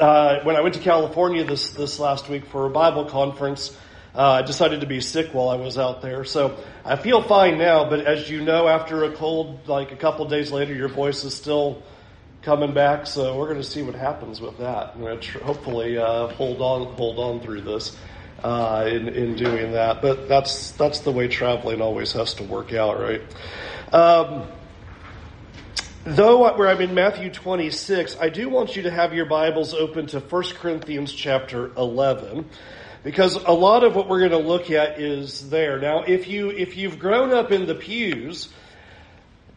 uh, when I went to California this, this last week for a Bible conference, uh, I decided to be sick while I was out there. So I feel fine now, but as you know, after a cold, like a couple days later, your voice is still coming back. So we're going to see what happens with that. I'm going to tr- hopefully uh, hold on, hold on through this uh, in, in doing that. But that's that's the way traveling always has to work out, right? Um, though where I'm in Matthew 26, I do want you to have your Bibles open to 1 Corinthians chapter 11 because a lot of what we're going to look at is there. Now, if you if you've grown up in the pews,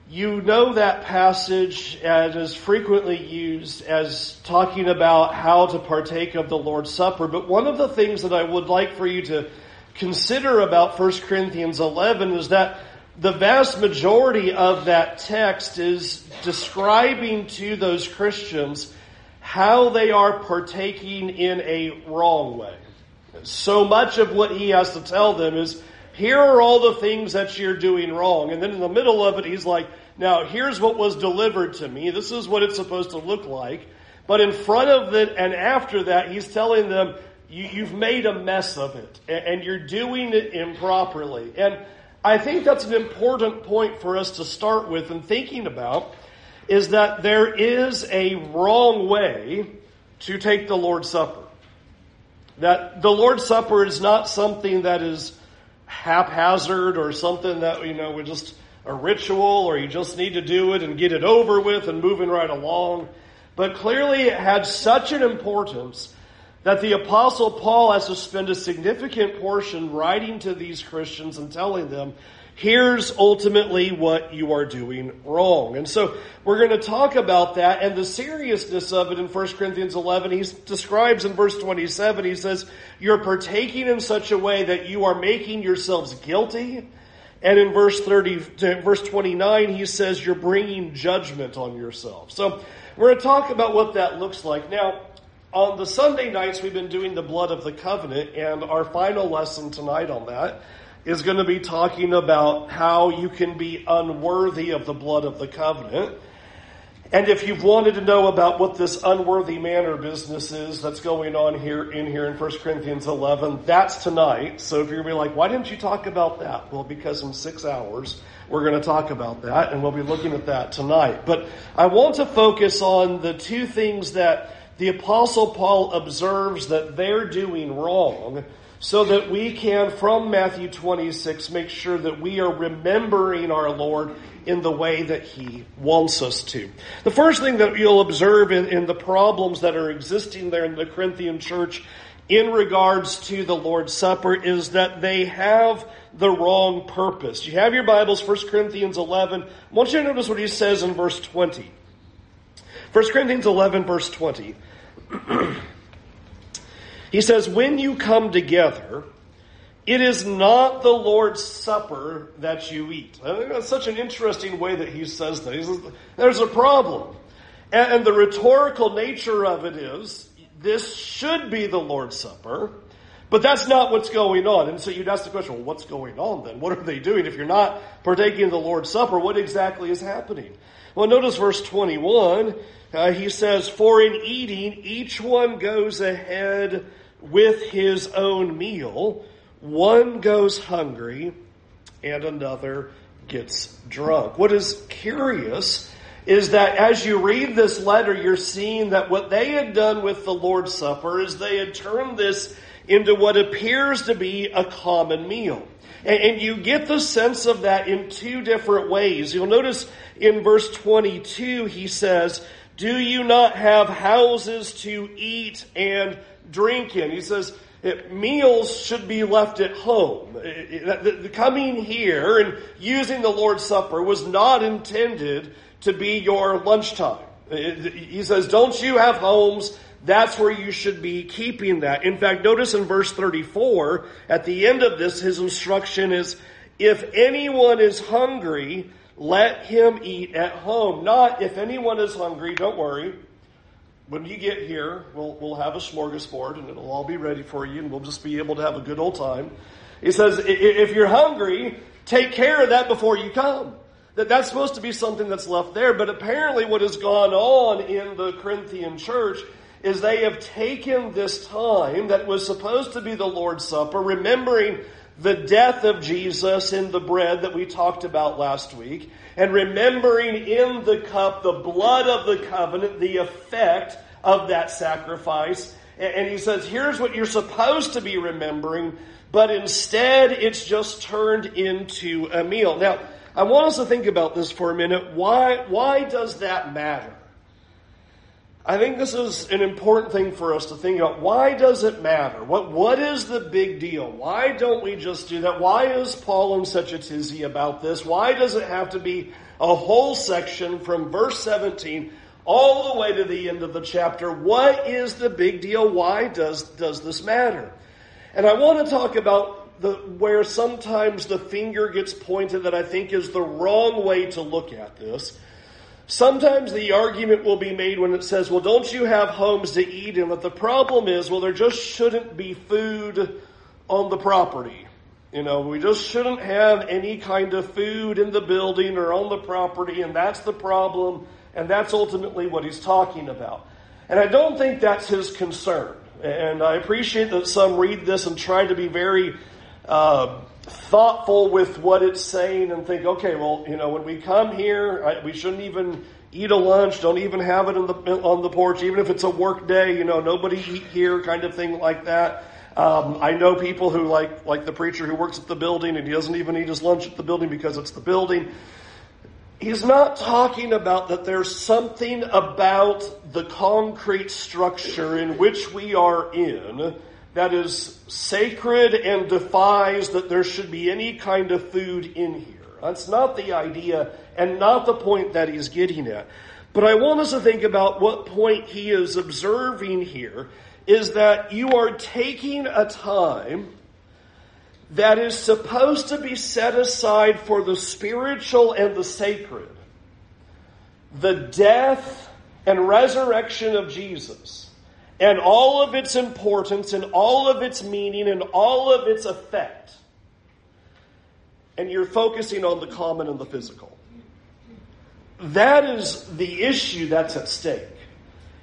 you know that passage and is frequently used as talking about how to partake of the Lord's Supper. But one of the things that I would like for you to consider about 1 Corinthians 11 is that the vast majority of that text is describing to those Christians how they are partaking in a wrong way. So much of what he has to tell them is, here are all the things that you're doing wrong. And then in the middle of it, he's like, now here's what was delivered to me. This is what it's supposed to look like. But in front of it and after that, he's telling them, you, have made a mess of it and you're doing it improperly. And I think that's an important point for us to start with and thinking about is that there is a wrong way to take the Lord's Supper. That the Lord's Supper is not something that is haphazard or something that, you know, we just a ritual or you just need to do it and get it over with and moving right along. But clearly it had such an importance that the apostle Paul has to spend a significant portion writing to these Christians and telling them, here's ultimately what you are doing wrong. And so we're going to talk about that and the seriousness of it in 1 Corinthians 11. He describes in verse 27, he says, you're partaking in such a way that you are making yourselves guilty. And in verse 30, verse 29, he says, you're bringing judgment on yourself. So we're going to talk about what that looks like. Now, on the Sunday nights, we've been doing the blood of the covenant, and our final lesson tonight on that is going to be talking about how you can be unworthy of the blood of the covenant. And if you've wanted to know about what this unworthy manner business is that's going on here in here in 1 Corinthians 11, that's tonight. So if you're going to be like, why didn't you talk about that? Well, because in six hours, we're going to talk about that, and we'll be looking at that tonight. But I want to focus on the two things that the Apostle Paul observes that they're doing wrong so that we can, from Matthew 26, make sure that we are remembering our Lord in the way that He wants us to. The first thing that you'll observe in, in the problems that are existing there in the Corinthian church in regards to the Lord's Supper is that they have the wrong purpose. You have your Bibles, 1 Corinthians 11. I want you to notice what he says in verse 20. 1 Corinthians 11, verse 20. He says, When you come together, it is not the Lord's Supper that you eat. That's such an interesting way that he says that. He says, There's a problem. And the rhetorical nature of it is this should be the Lord's Supper, but that's not what's going on. And so you'd ask the question, well, what's going on then? What are they doing? If you're not partaking of the Lord's Supper, what exactly is happening? Well, notice verse 21. Uh, he says, For in eating, each one goes ahead with his own meal. One goes hungry and another gets drunk. What is curious is that as you read this letter, you're seeing that what they had done with the Lord's Supper is they had turned this into what appears to be a common meal. And, you get the sense of that in two different ways. You'll notice in verse 22, he says, do you not have houses to eat and drink in? He says, meals should be left at home. The coming here and using the Lord's Supper was not intended to be your lunchtime. He says, don't you have homes? That's where you should be keeping that. In fact, notice in verse 34, at the end of this, his instruction is, if anyone is hungry, let him eat at home. Not if anyone is hungry, don't worry. When you get here, we'll, we'll have a smorgasbord and it'll all be ready for you and we'll just be able to have a good old time. He says, if you're hungry, take care of that before you come. That that's supposed to be something that's left there. But apparently what has gone on in the Corinthian church is they have taken this time that was supposed to be the Lord's Supper, remembering the death of Jesus in the bread that we talked about last week, and remembering in the cup the blood of the covenant, the effect of that sacrifice. And he says, here's what you're supposed to be remembering, but instead it's just turned into a meal. Now, I want us to think about this for a minute. Why, why does that matter? I think this is an important thing for us to think about. Why does it matter? What, what is the big deal? Why don't we just do that? Why is Paul in such a tizzy about this? Why does it have to be a whole section from verse 17 all the way to the end of the chapter? What is the big deal? Why does, does this matter? And I want to talk about the, where sometimes the finger gets pointed that I think is the wrong way to look at this. Sometimes the argument will be made when it says, well, don't you have homes to eat in? But the problem is, well, there just shouldn't be food on the property. You know, we just shouldn't have any kind of food in the building or on the property, and that's the problem, and that's ultimately what he's talking about. And I don't think that's his concern. And I appreciate that some read this and try to be very uh, thoughtful with what it's saying and think, okay, well, you know, when we come here, I, we shouldn't even eat a lunch. Don't even have it the, on the porch, even if it's a work day. You know, nobody eat here, kind of thing like that. Um, I know people who like like the preacher who works at the building and he doesn't even eat his lunch at the building because it's the building. He's not talking about that there's something about the concrete structure in which we are in that is sacred and defies that there should be any kind of food in here. That's not the idea and not the point that he's getting at. But I want us to think about what point he is observing here is that you are taking a time that is supposed to be set aside for the spiritual and the sacred. The death and resurrection of Jesus and all of its importance and all of its meaning and all of its effect. And you're focusing on the common and the physical. That is the issue that's at stake.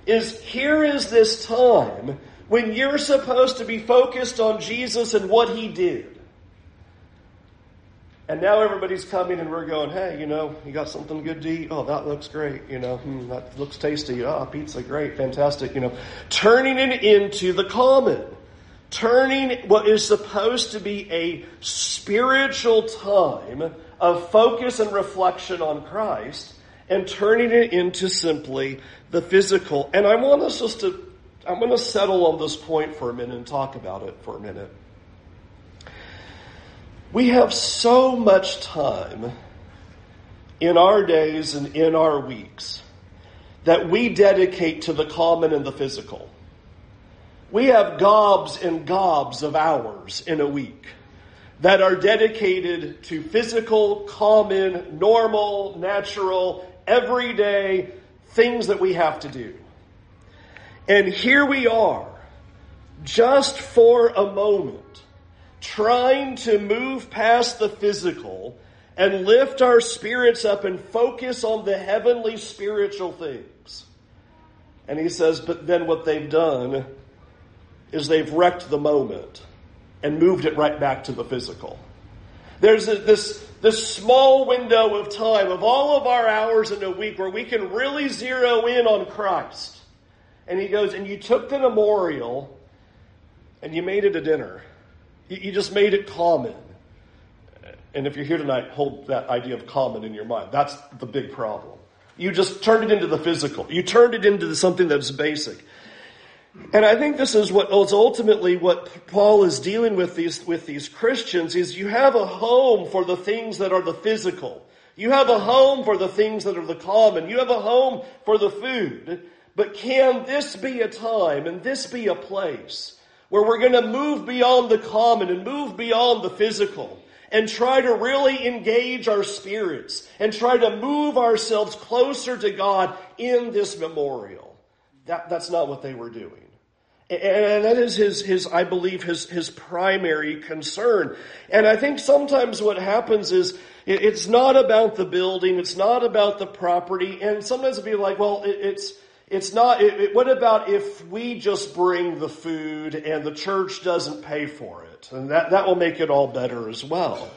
Is here is this time when you're supposed to be focused on Jesus and what he did. And now everybody's coming and we're going, hey, you know, you got something good to eat? Oh, that looks great. You know, hmm, that looks tasty. Oh, pizza, great, fantastic. You know, turning it into the common. Turning what is supposed to be a spiritual time of focus and reflection on Christ and turning it into simply the physical. And I want us just to, I'm going to settle on this point for a minute and talk about it for a minute. We have so much time in our days and in our weeks that we dedicate to the common and the physical. We have gobs and gobs of hours in a week that are dedicated to physical, common, normal, natural, everyday things that we have to do. And here we are, just for a moment, trying to move past the physical and lift our spirits up and focus on the heavenly spiritual things. And he says, but then what they've done is they've wrecked the moment and moved it right back to the physical. There's a, this, this small window of time of all of our hours in a week where we can really zero in on Christ. And he goes, and you took the memorial and you made it a dinner. You just made it common. And if you're here tonight, hold that idea of common in your mind. That's the big problem. You just turned it into the physical. You turned it into something that's basic. And I think this is what is ultimately what Paul is dealing with these, with these Christians is you have a home for the things that are the physical. You have a home for the things that are the common. You have a home for the food. But can this be a time and this be a place where we're going to move beyond the common and move beyond the physical and try to really engage our spirits and try to move ourselves closer to God in this memorial. That, that's not what they were doing. And that is his, his, I believe, his, his primary concern. And I think sometimes what happens is it's not about the building, it's not about the property, and sometimes it'll be like, well, it's, It's not, it, it, what about if we just bring the food and the church doesn't pay for it? And that, that will make it all better as well.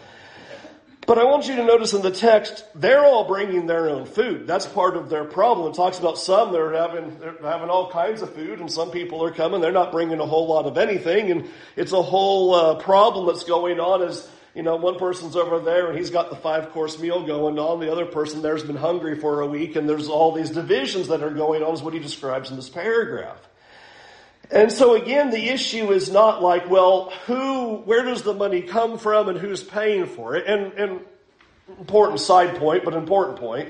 But I want you to notice in the text, they're all bringing their own food. That's part of their problem. It talks about some they're having they're having all kinds of food, and some people are coming. They're not bringing a whole lot of anything, and it's a whole uh, problem that's going on. As you know, one person's over there and he's got the five course meal going on. The other person there's been hungry for a week, and there's all these divisions that are going on. Is what he describes in this paragraph. And so again, the issue is not like, well, who, where does the money come from and who's paying for it? And, and important side point, but important point.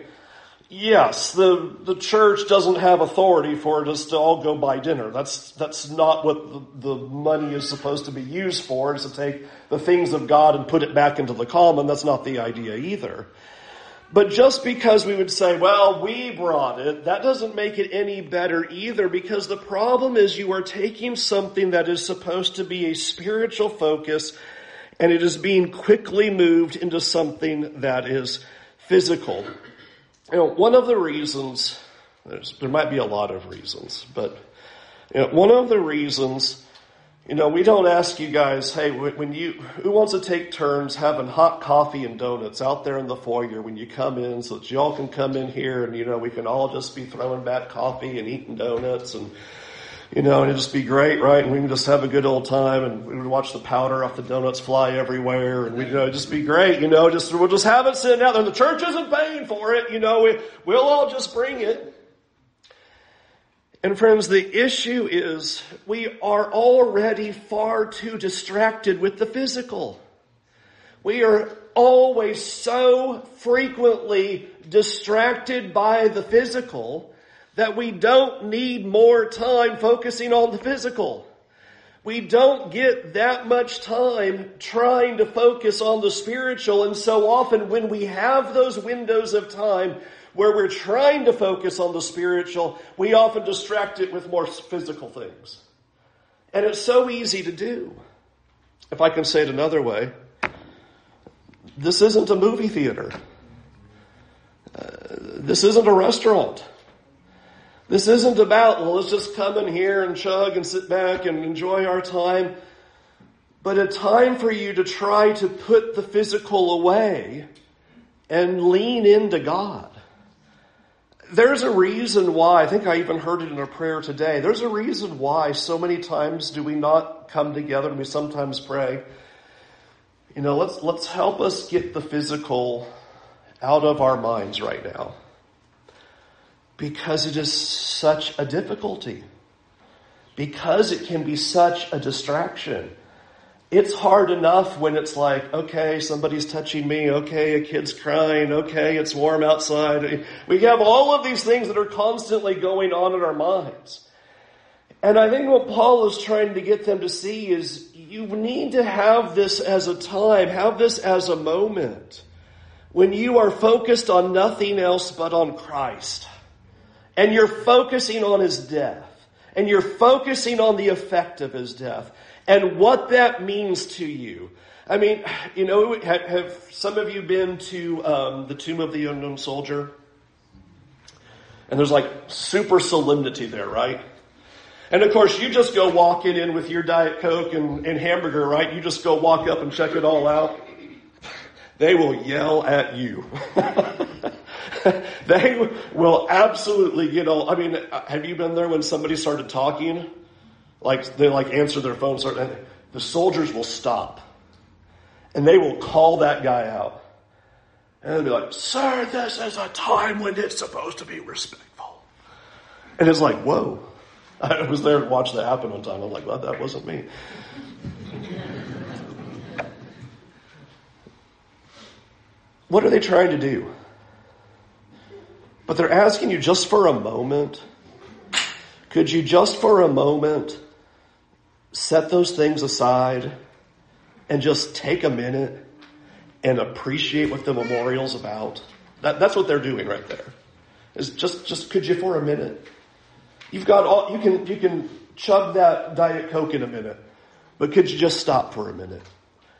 Yes, the, the church doesn't have authority for us to all go buy dinner. That's, that's not what the, the money is supposed to be used for, is to take the things of God and put it back into the common. That's not the idea either. But just because we would say, well, we brought it, that doesn't make it any better either because the problem is you are taking something that is supposed to be a spiritual focus and it is being quickly moved into something that is physical. You know, one of the reasons, there might be a lot of reasons, but you know, one of the reasons you know, we don't ask you guys, hey, when you, who wants to take turns having hot coffee and donuts out there in the foyer when you come in so that y'all can come in here and, you know, we can all just be throwing back coffee and eating donuts and, you know, and it'd just be great, right? And we can just have a good old time and we would watch the powder off the donuts fly everywhere and we, you know, just be great, you know, just, we'll just have it sitting out there. The church isn't paying for it, you know, we, we'll all just bring it. And friends, the issue is we are already far too distracted with the physical. We are always so frequently distracted by the physical that we don't need more time focusing on the physical. We don't get that much time trying to focus on the spiritual and so often when we have those windows of time, where we're trying to focus on the spiritual, we often distract it with more physical things. And it's so easy to do. If I can say it another way, this isn't a movie theater. Uh, this isn't a restaurant. This isn't about, well, let's just come in here and chug and sit back and enjoy our time. But a time for you to try to put the physical away and lean into God there's a reason why, I think I even heard it in a prayer today. There's a reason why so many times do we not come together and we sometimes pray. You know, let's, let's help us get the physical out of our minds right now. Because it is such a difficulty. Because it can be such a distraction. It's hard enough when it's like, okay, somebody's touching me. Okay, a kid's crying. Okay, it's warm outside. We have all of these things that are constantly going on in our minds. And I think what Paul is trying to get them to see is you need to have this as a time, have this as a moment when you are focused on nothing else but on Christ. And you're focusing on his death. And you're focusing on the effect of his death and what that means to you. I mean, you know, have, have some of you been to um, the Tomb of the Unknown Soldier? And there's like super solemnity there, right? And of course, you just go walking in with your Diet Coke and, and hamburger, right? You just go walk up and check it all out. They will yell at you. they will absolutely get all. I mean, uh, have you been there when somebody started talking like they like answer their phones, and the soldiers will stop, and they will call that guy out, and they'll be like, "Sir, this is a time when it's supposed to be respectful," and it's like, "Whoa." I was there to watch that happen one time. I'm like, well, that wasn't me. what are they trying to do? But they're asking you just for a moment. Could you just for a moment set those things aside and just take a minute and appreciate what the memorial's about. That, that's what they're doing right there. Is just, just could you for a minute? You've got all, you can, you can chug that Diet Coke in a minute, but could you just stop for a minute?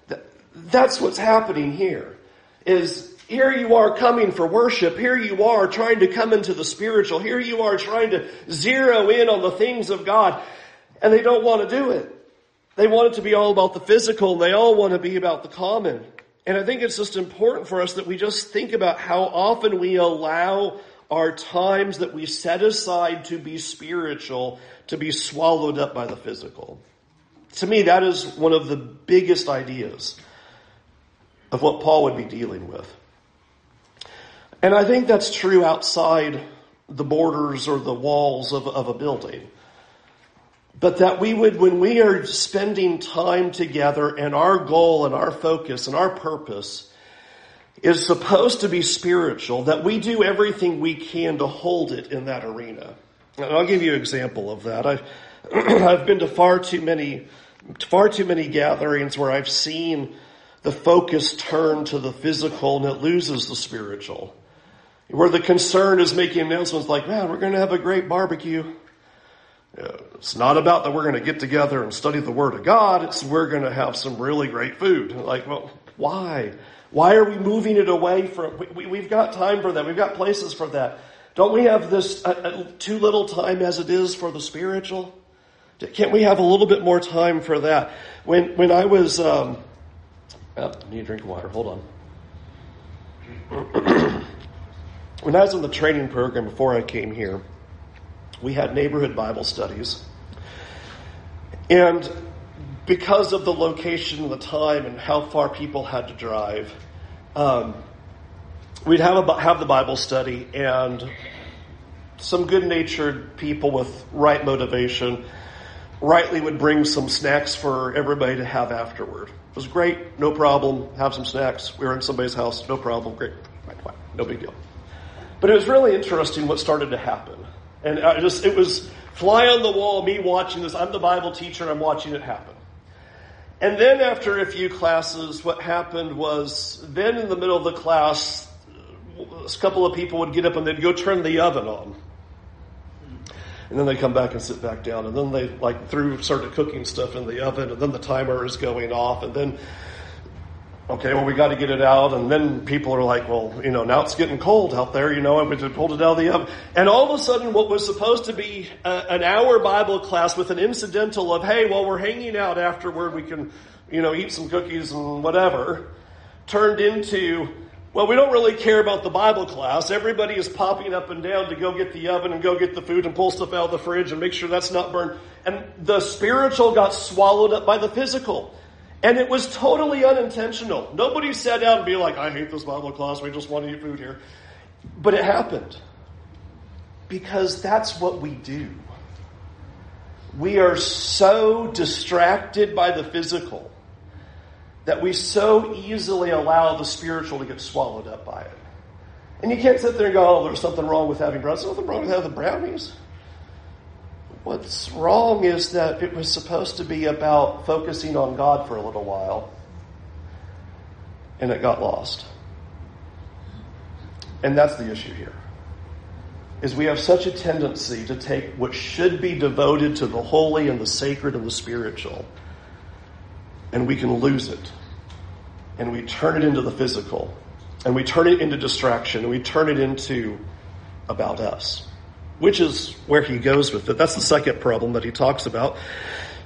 That, that's what's happening here is here you are coming for worship. Here you are trying to come into the spiritual. Here you are trying to zero in on the things of God. And they don't want to do it. They want it to be all about the physical and they all want to be about the common. And I think it's just important for us that we just think about how often we allow our times that we set aside to be spiritual to be swallowed up by the physical. To me, that is one of the biggest ideas of what Paul would be dealing with. And I think that's true outside the borders or the walls of, of a building. But that we would, when we are spending time together and our goal and our focus and our purpose is supposed to be spiritual, that we do everything we can to hold it in that arena. And I'll give you an example of that. I've, I've been to far too many, far too many gatherings where I've seen the focus turn to the physical and it loses the spiritual. Where the concern is making announcements like, man, we're going to have a great barbecue. It's not about that we're going to get together and study the Word of God. It's we're going to have some really great food. Like, well, why? Why are we moving it away from? We, have got time for that. We've got places for that. Don't we have this uh, uh, too little time as it is for the spiritual? Can't we have a little bit more time for that? When when I was, um, oh, I need a drink water. Hold on. when I was in the training program before I came here, we had neighborhood Bible studies. And because of the location and the time and how far people had to drive, um, we'd have, a, have the Bible study and some good natured people with right motivation rightly would bring some snacks for everybody to have afterward. It was great, no problem, have some snacks. We were in somebody's house, no problem, great, fine, fine, no big deal. But it was really interesting what started to happen. And I just, it was fly on the wall, me watching this. I'm the Bible teacher and I'm watching it happen. And then after a few classes, what happened was then in the middle of the class, a couple of people would get up and they'd go turn the oven on. And then they come back and sit back down. And then they like threw started cooking stuff in the oven and then the timer is going off and then okay, well, we got to get it out. And then people are like, well, you know, now it's getting cold out there, you know, and we just pulled it out of the oven. And all of a sudden, what was supposed to be a, an hour Bible class with an incidental of, hey, while we're hanging out afterward, we can, you know, eat some cookies and whatever, turned into, well, we don't really care about the Bible class. Everybody is popping up and down to go get the oven and go get the food and pull stuff out of the fridge and make sure that's not burned. And the spiritual got swallowed up by the physical. And it was totally unintentional. Nobody sat down and be like, I hate this Bible class, we just want to eat food here. But it happened. Because that's what we do. We are so distracted by the physical that we so easily allow the spiritual to get swallowed up by it. And you can't sit there and go, oh, there's something wrong with having brownies. There's nothing wrong with having brownies. What's wrong is that it was supposed to be about focusing on God for a little while, and it got lost. And that's the issue here. Is we have such a tendency to take what should be devoted to the holy and the sacred and the spiritual, and we can lose it. And we turn it into the physical, and we turn it into distraction, and we turn it into about us which is where he goes with it. That's the second problem that he talks about.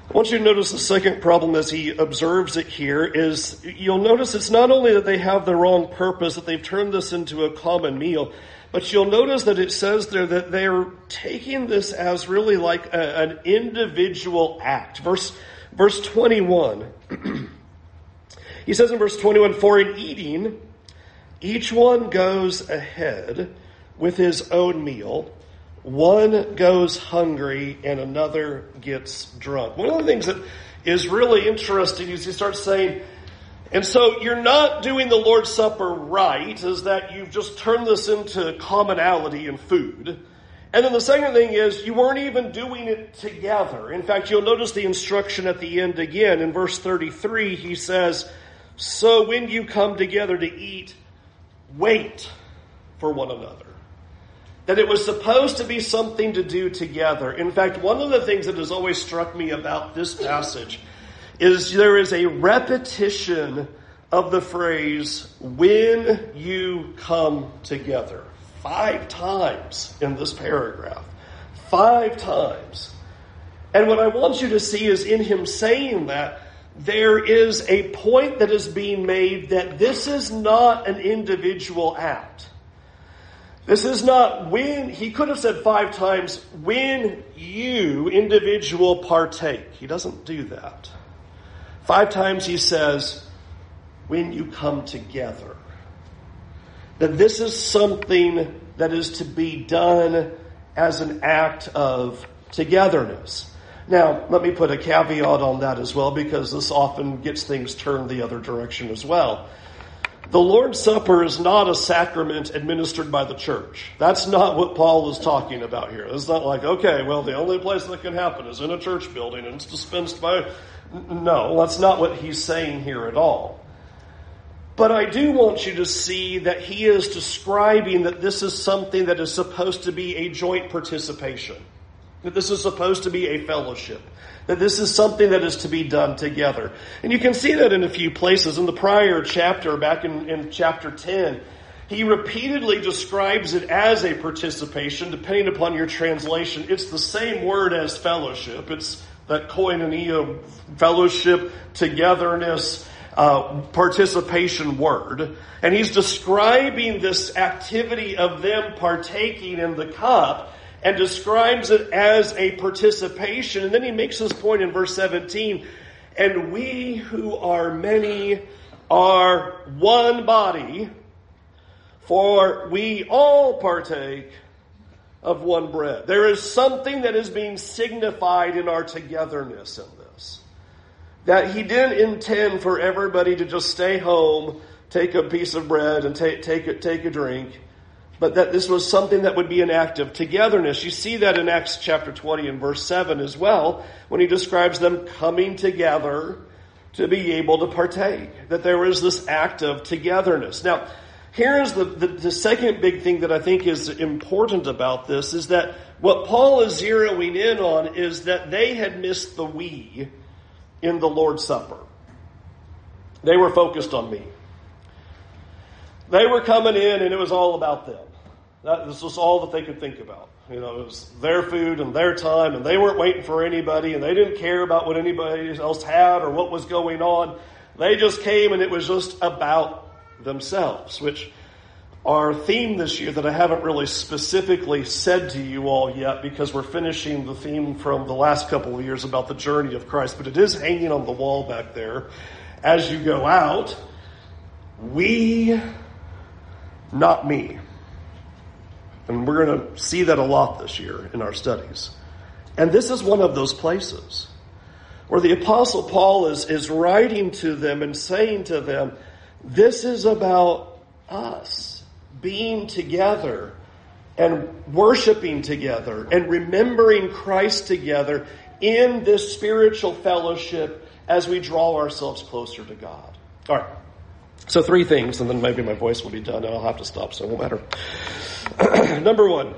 I want you to notice the second problem as he observes it here is you'll notice it's not only that they have the wrong purpose, that they've turned this into a common meal, but you'll notice that it says there that they're taking this as really like a, an individual act. Verse, verse 21. he says in verse 21, For in eating, each one goes ahead with his own meal one goes hungry and another gets drunk. One of the things that is really interesting is he starts saying, and so you're not doing the Lord's Supper right, is that you've just turned this into commonality in food. And then the second thing is you weren't even doing it together. In fact, you'll notice the instruction at the end again. In verse 33, he says, So when you come together to eat, wait for one another that it was supposed to be something to do together. In fact, one of the things that has always struck me about this passage is there is a repetition of the phrase, when you come together. Five times in this paragraph. Five times. And what I want you to see is in him saying that, there is a point that is being made that this is not an individual act. This is not when, he could have said five times, when you, individual, partake. He doesn't do that. Five times he says, when you come together. That this is something that is to be done as an act of togetherness. Now, let me put a caveat on that as well because this often gets things turned the other direction as well. The Lord's Supper is not a sacrament administered by the church. That's not what Paul is talking about here. It's not like, okay, well, the only place that can happen is in a church building and it's dispensed by. No, that's not what he's saying here at all. But I do want you to see that he is describing that this is something that is supposed to be a joint participation. That this is supposed to be a fellowship. That this is something that is to be done together. And you can see that in a few places. In the prior chapter, back in, in chapter 10, he repeatedly describes it as a participation, depending upon your translation. It's the same word as fellowship. It's that koinonia, fellowship, togetherness, uh, participation word. And he's describing this activity of them partaking in the cup and describes it as a participation. And then he makes this point in verse 17 and we who are many are one body, for we all partake of one bread. There is something that is being signified in our togetherness in this. That he didn't intend for everybody to just stay home, take a piece of bread, and take, take, take a drink but that this was something that would be an act of togetherness. You see that in Acts chapter 20 and verse 7 as well, when he describes them coming together to be able to partake. That there was this act of togetherness. Now, here's the, the, the second big thing that I think is important about this is that what Paul is zeroing in on is that they had missed the we in the Lord's Supper. They were focused on me. They were coming in and it was all about them. That, this was all that they could think about. You know, it was their food and their time, and they weren't waiting for anybody, and they didn't care about what anybody else had or what was going on. They just came, and it was just about themselves, which our theme this year that I haven't really specifically said to you all yet because we're finishing the theme from the last couple of years about the journey of Christ, but it is hanging on the wall back there. As you go out, we not me. And we're going to see that a lot this year in our studies. And this is one of those places where the Apostle Paul is, is writing to them and saying to them, This is about us being together and worshiping together and remembering Christ together in this spiritual fellowship as we draw ourselves closer to God. All right. So three things, and then maybe my voice will be done, and I'll have to stop, so it won't matter. Number one,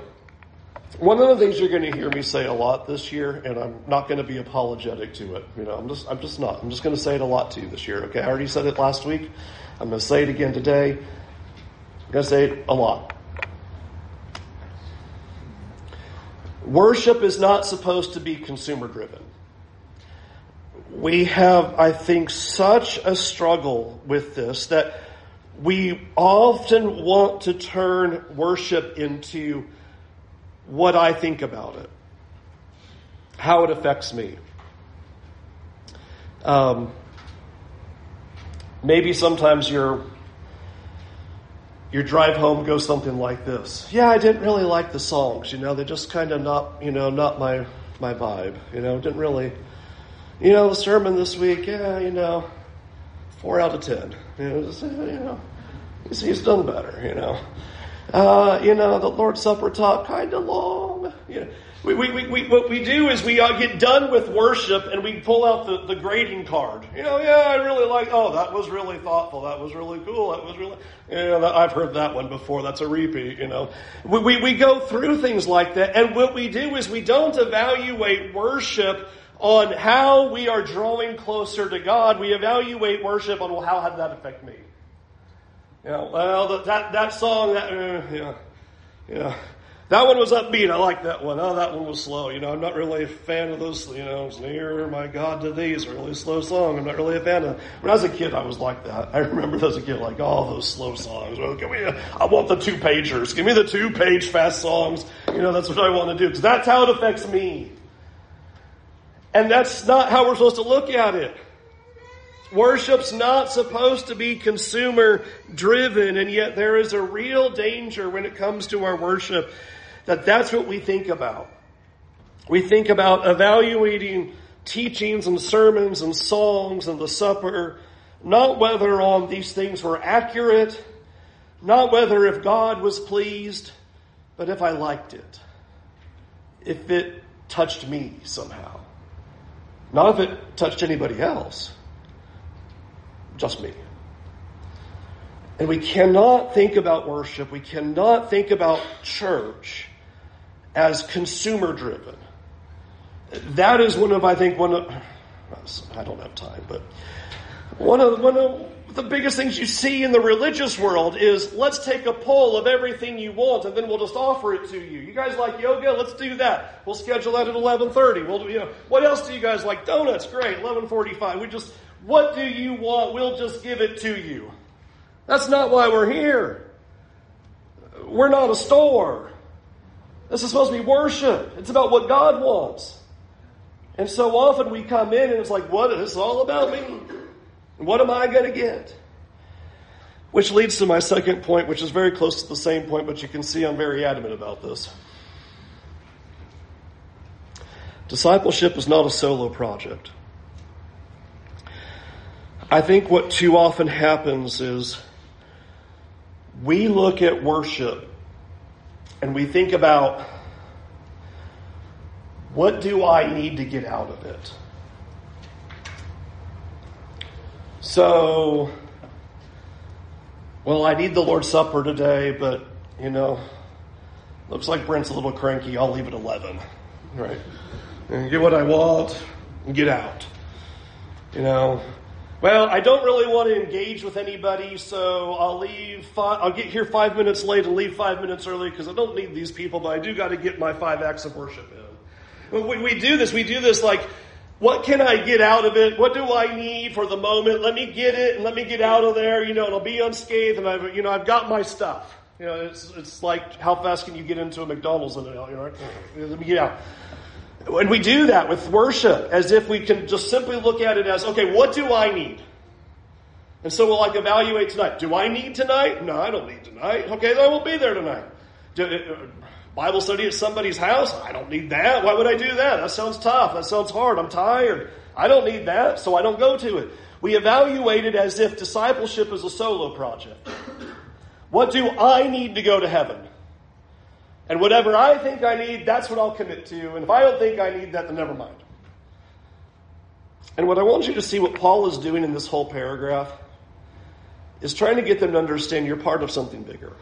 one of the things you're going to hear me say a lot this year, and I'm not going to be apologetic to it. You know, I'm just, I'm just not. I'm just going to say it a lot to you this year. Okay, I already said it last week. I'm going to say it again today. I'm going to say it a lot. Worship is not supposed to be consumer driven we have, I think, such a struggle with this that we often want to turn worship into what I think about it, how it affects me. Um, maybe sometimes your your drive home goes something like this. Yeah, I didn't really like the songs. You know, they're just kind of not, you know, not my my vibe. You know, didn't really you know, the sermon this week, yeah, you know, four out of ten. You know, just, you know he's, he's done better, you know. Uh, you know, the Lord's Supper talk kind of long. You know, we, we, we, what we do is we uh, get done with worship and we pull out the, the grading card. You know, yeah, I really like, oh, that was really thoughtful. That was really cool. That was really, you know, I've heard that one before. That's a repeat, you know. We, we, we go through things like that. And what we do is we don't evaluate worship on how we are drawing closer to God. We evaluate worship on, well, how did that affect me? You know, well, that, that song, that, uh, yeah, yeah. That one was upbeat. I like that one. Oh, that one was slow. You know, I'm not really a fan of those, you know, nearer my God to thee is a really slow song. I'm not really a fan of When I was a kid, I was like that. I remember as a kid, like, all oh, those slow songs. Well, give me a, I want the two pagers. Give me the two page fast songs. You know, that's what I want to do. Because that's how it affects me. And that's not how we're supposed to look at it. Worship's not supposed to be consumer driven, and yet there is a real danger when it comes to our worship that that's what we think about. We think about evaluating teachings and sermons and songs and the supper, not whether on these things were accurate, not whether if God was pleased, but if I liked it. If it touched me somehow. Not if it touched anybody else. Just me. And we cannot think about worship, we cannot think about church as consumer driven. That is one of, I think, one of, I don't have time, but one of, one of the biggest things you see in the religious world is let's take a poll of everything you want and then we'll just offer it to you. You guys like yoga? Let's do that. We'll schedule that at 11:30. We'll you know, what else do you guys like? Donuts, great. 11:45. We just what do you want? We'll just give it to you. That's not why we're here. We're not a store. This is supposed to be worship. It's about what God wants. And so often we come in and it's like, what is this all about me? What am I going to get? Which leads to my second point, which is very close to the same point, but you can see I'm very adamant about this. Discipleship is not a solo project. I think what too often happens is we look at worship and we think about what do I need to get out of it? So, well, I need the Lord's Supper today, but, you know, looks like Brent's a little cranky. I'll leave at 11, right? And get what I want and get out. You know, well, I don't really want to engage with anybody, so I'll leave. Five, I'll get here five minutes late and leave five minutes early because I don't need these people, but I do got to get my five acts of worship in. When we do this, we do this like, what can I get out of it? What do I need for the moment? Let me get it and let me get out of there, you know, and I'll be unscathed and I've, you know, I've got my stuff. You know, it's, it's like, how fast can you get into a McDonald's and, you know, let me get out. When we do that with worship, as if we can just simply look at it as, okay, what do I need? And so we'll like evaluate tonight. Do I need tonight? No, I don't need tonight. Okay, then I won't be there tonight. Do, uh, Bible study at somebody's house? I don't need that. Why would I do that? That sounds tough. That sounds hard. I'm tired. I don't need that, so I don't go to it. We evaluate it as if discipleship is a solo project. What do I need to go to heaven? And whatever I think I need, that's what I'll commit to. And if I don't think I need that, then never mind. And what I want you to see what Paul is doing in this whole paragraph is trying to get them to understand you're part of something bigger.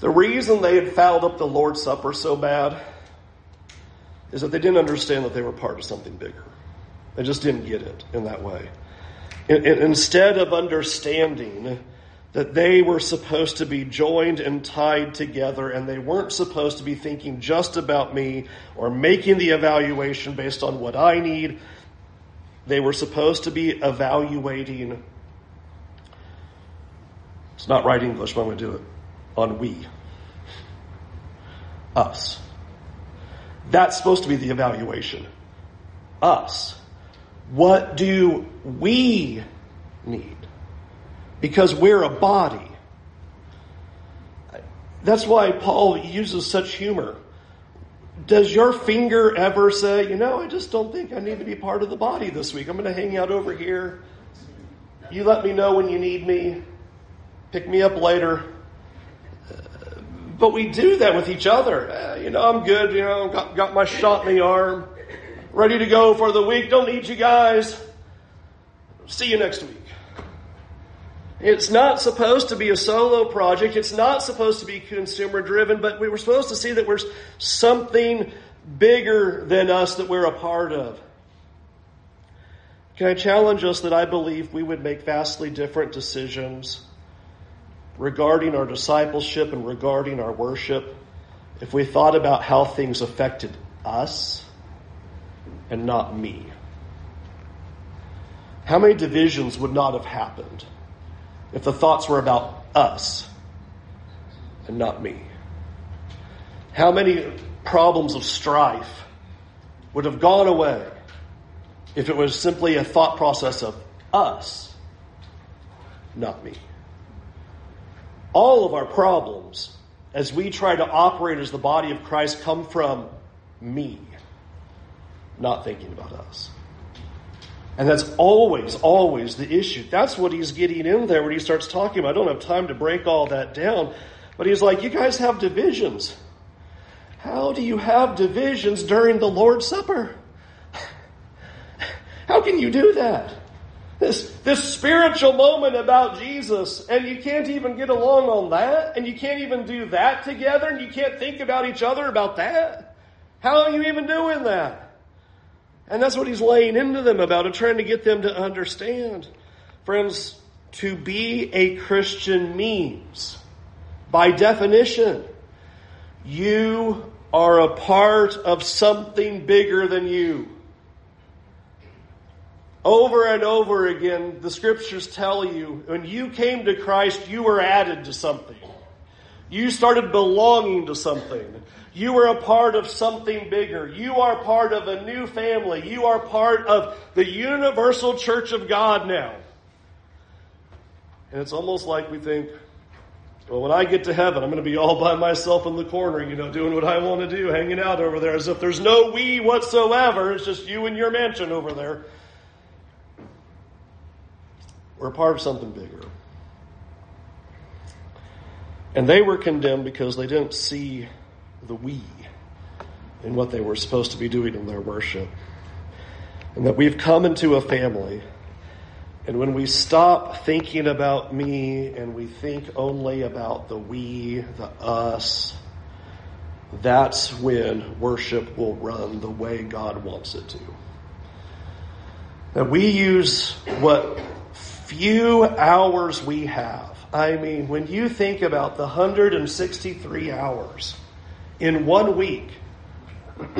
The reason they had fouled up the Lord's Supper so bad is that they didn't understand that they were part of something bigger. They just didn't get it in that way. Instead of understanding that they were supposed to be joined and tied together and they weren't supposed to be thinking just about me or making the evaluation based on what I need. They were supposed to be evaluating. It's not right English, but I'm going to do it. On we. Us. That's supposed to be the evaluation. Us. What do we need? because we're a body. That's why Paul uses such humor. Does your finger ever say, you know, I just don't think I need to be part of the body this week? I'm going to hang out over here. You let me know when you need me. Pick me up later. But we do that with each other. Uh, you know, I'm good. You know, got, got my shot in the arm. Ready to go for the week. Don't need you guys. See you next week. It's not supposed to be a solo project. It's not supposed to be consumer driven, but we were supposed to see that there's something bigger than us that we're a part of. Can I challenge us that I believe we would make vastly different decisions regarding our discipleship and regarding our worship if we thought about how things affected us and not me? How many divisions would not have happened if the thoughts were about us and not me? How many problems of strife would have gone away if it was simply a thought process of us, not me? All of our problems, as we try to operate as the body of Christ, come from me, not thinking about us. And that's always, always the issue. That's what he's getting in there when he starts talking about. I don't have time to break all that down. But he's like, you guys have divisions. How do you have divisions during the Lord's Supper? How can you do that? This, this spiritual moment about Jesus, and you can't even get along on that, and you can't even do that together, and you can't think about each other about that. How are you even doing that? And that's what he's laying into them about and trying to get them to understand. Friends, to be a Christian means, by definition, you are a part of something bigger than you. Over and over again, the scriptures tell you when you came to Christ, you were added to something. You started belonging to something. You are a part of something bigger. You are part of a new family. You are part of the universal church of God now. And it's almost like we think, well, when I get to heaven, I'm going to be all by myself in the corner, you know, doing what I want to do, hanging out over there, as if there's no we whatsoever. It's just you and your mansion over there. We're part of something bigger. And they were condemned because they didn't see the we in what they were supposed to be doing in their worship. And that we've come into a family. And when we stop thinking about me and we think only about the we, the us, that's when worship will run the way God wants it to. That we use what few hours we have. I mean, when you think about the 163 hours in one week.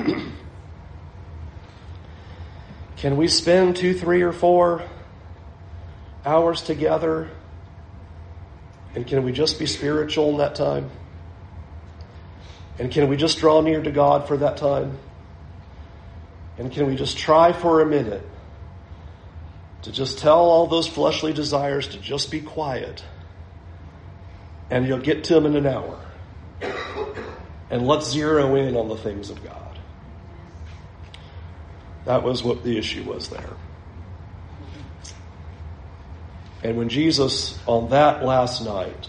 Can we spend two, three, or four hours together? And can we just be spiritual in that time? And can we just draw near to God for that time? And can we just try for a minute to just tell all those fleshly desires to just be quiet? And you'll get to them in an hour and let's zero in on the things of God. That was what the issue was there. And when Jesus, on that last night,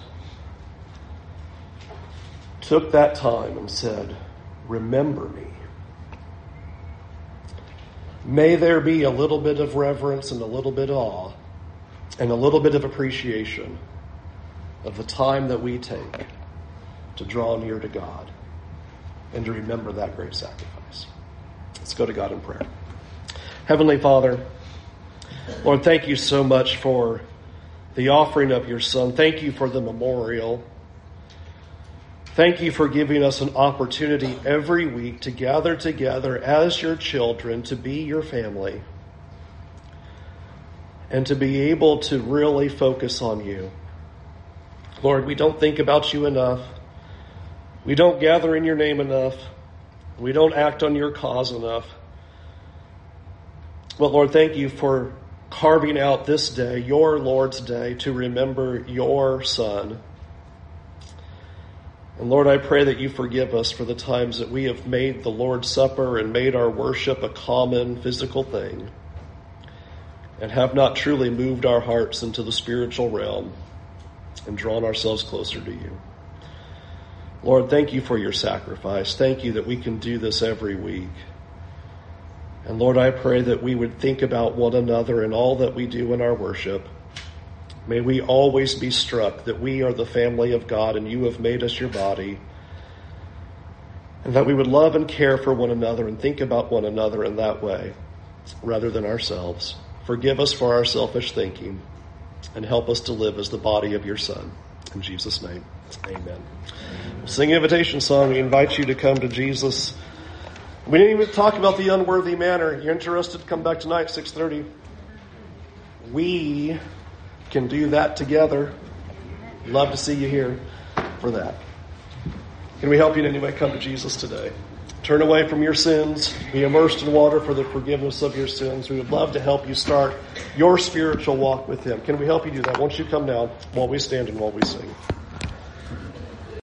took that time and said, Remember me. May there be a little bit of reverence and a little bit of awe and a little bit of appreciation of the time that we take to draw near to God and to remember that great sacrifice. Let's go to God in prayer. Heavenly Father, Lord, thank you so much for the offering of your Son. Thank you for the memorial. Thank you for giving us an opportunity every week to gather together as your children, to be your family, and to be able to really focus on you. Lord, we don't think about you enough. We don't gather in your name enough. We don't act on your cause enough. But Lord, thank you for carving out this day, your Lord's day, to remember your Son. And Lord, I pray that you forgive us for the times that we have made the Lord's Supper and made our worship a common physical thing and have not truly moved our hearts into the spiritual realm and drawn ourselves closer to you. Lord, thank you for your sacrifice. Thank you that we can do this every week. And Lord, I pray that we would think about one another and all that we do in our worship. May we always be struck that we are the family of God and you have made us your body. And that we would love and care for one another and think about one another in that way rather than ourselves. Forgive us for our selfish thinking and help us to live as the body of your Son. In Jesus' name, amen. Sing invitation song. We invite you to come to Jesus. We didn't even talk about the unworthy manner. You're interested? Come back tonight, 6.30. We can do that together. Love to see you here for that. Can we help you in any way? Come to Jesus today. Turn away from your sins. Be immersed in water for the forgiveness of your sins. We would love to help you start your spiritual walk with Him. Can we help you do that? Won't you come down while we stand and while we sing?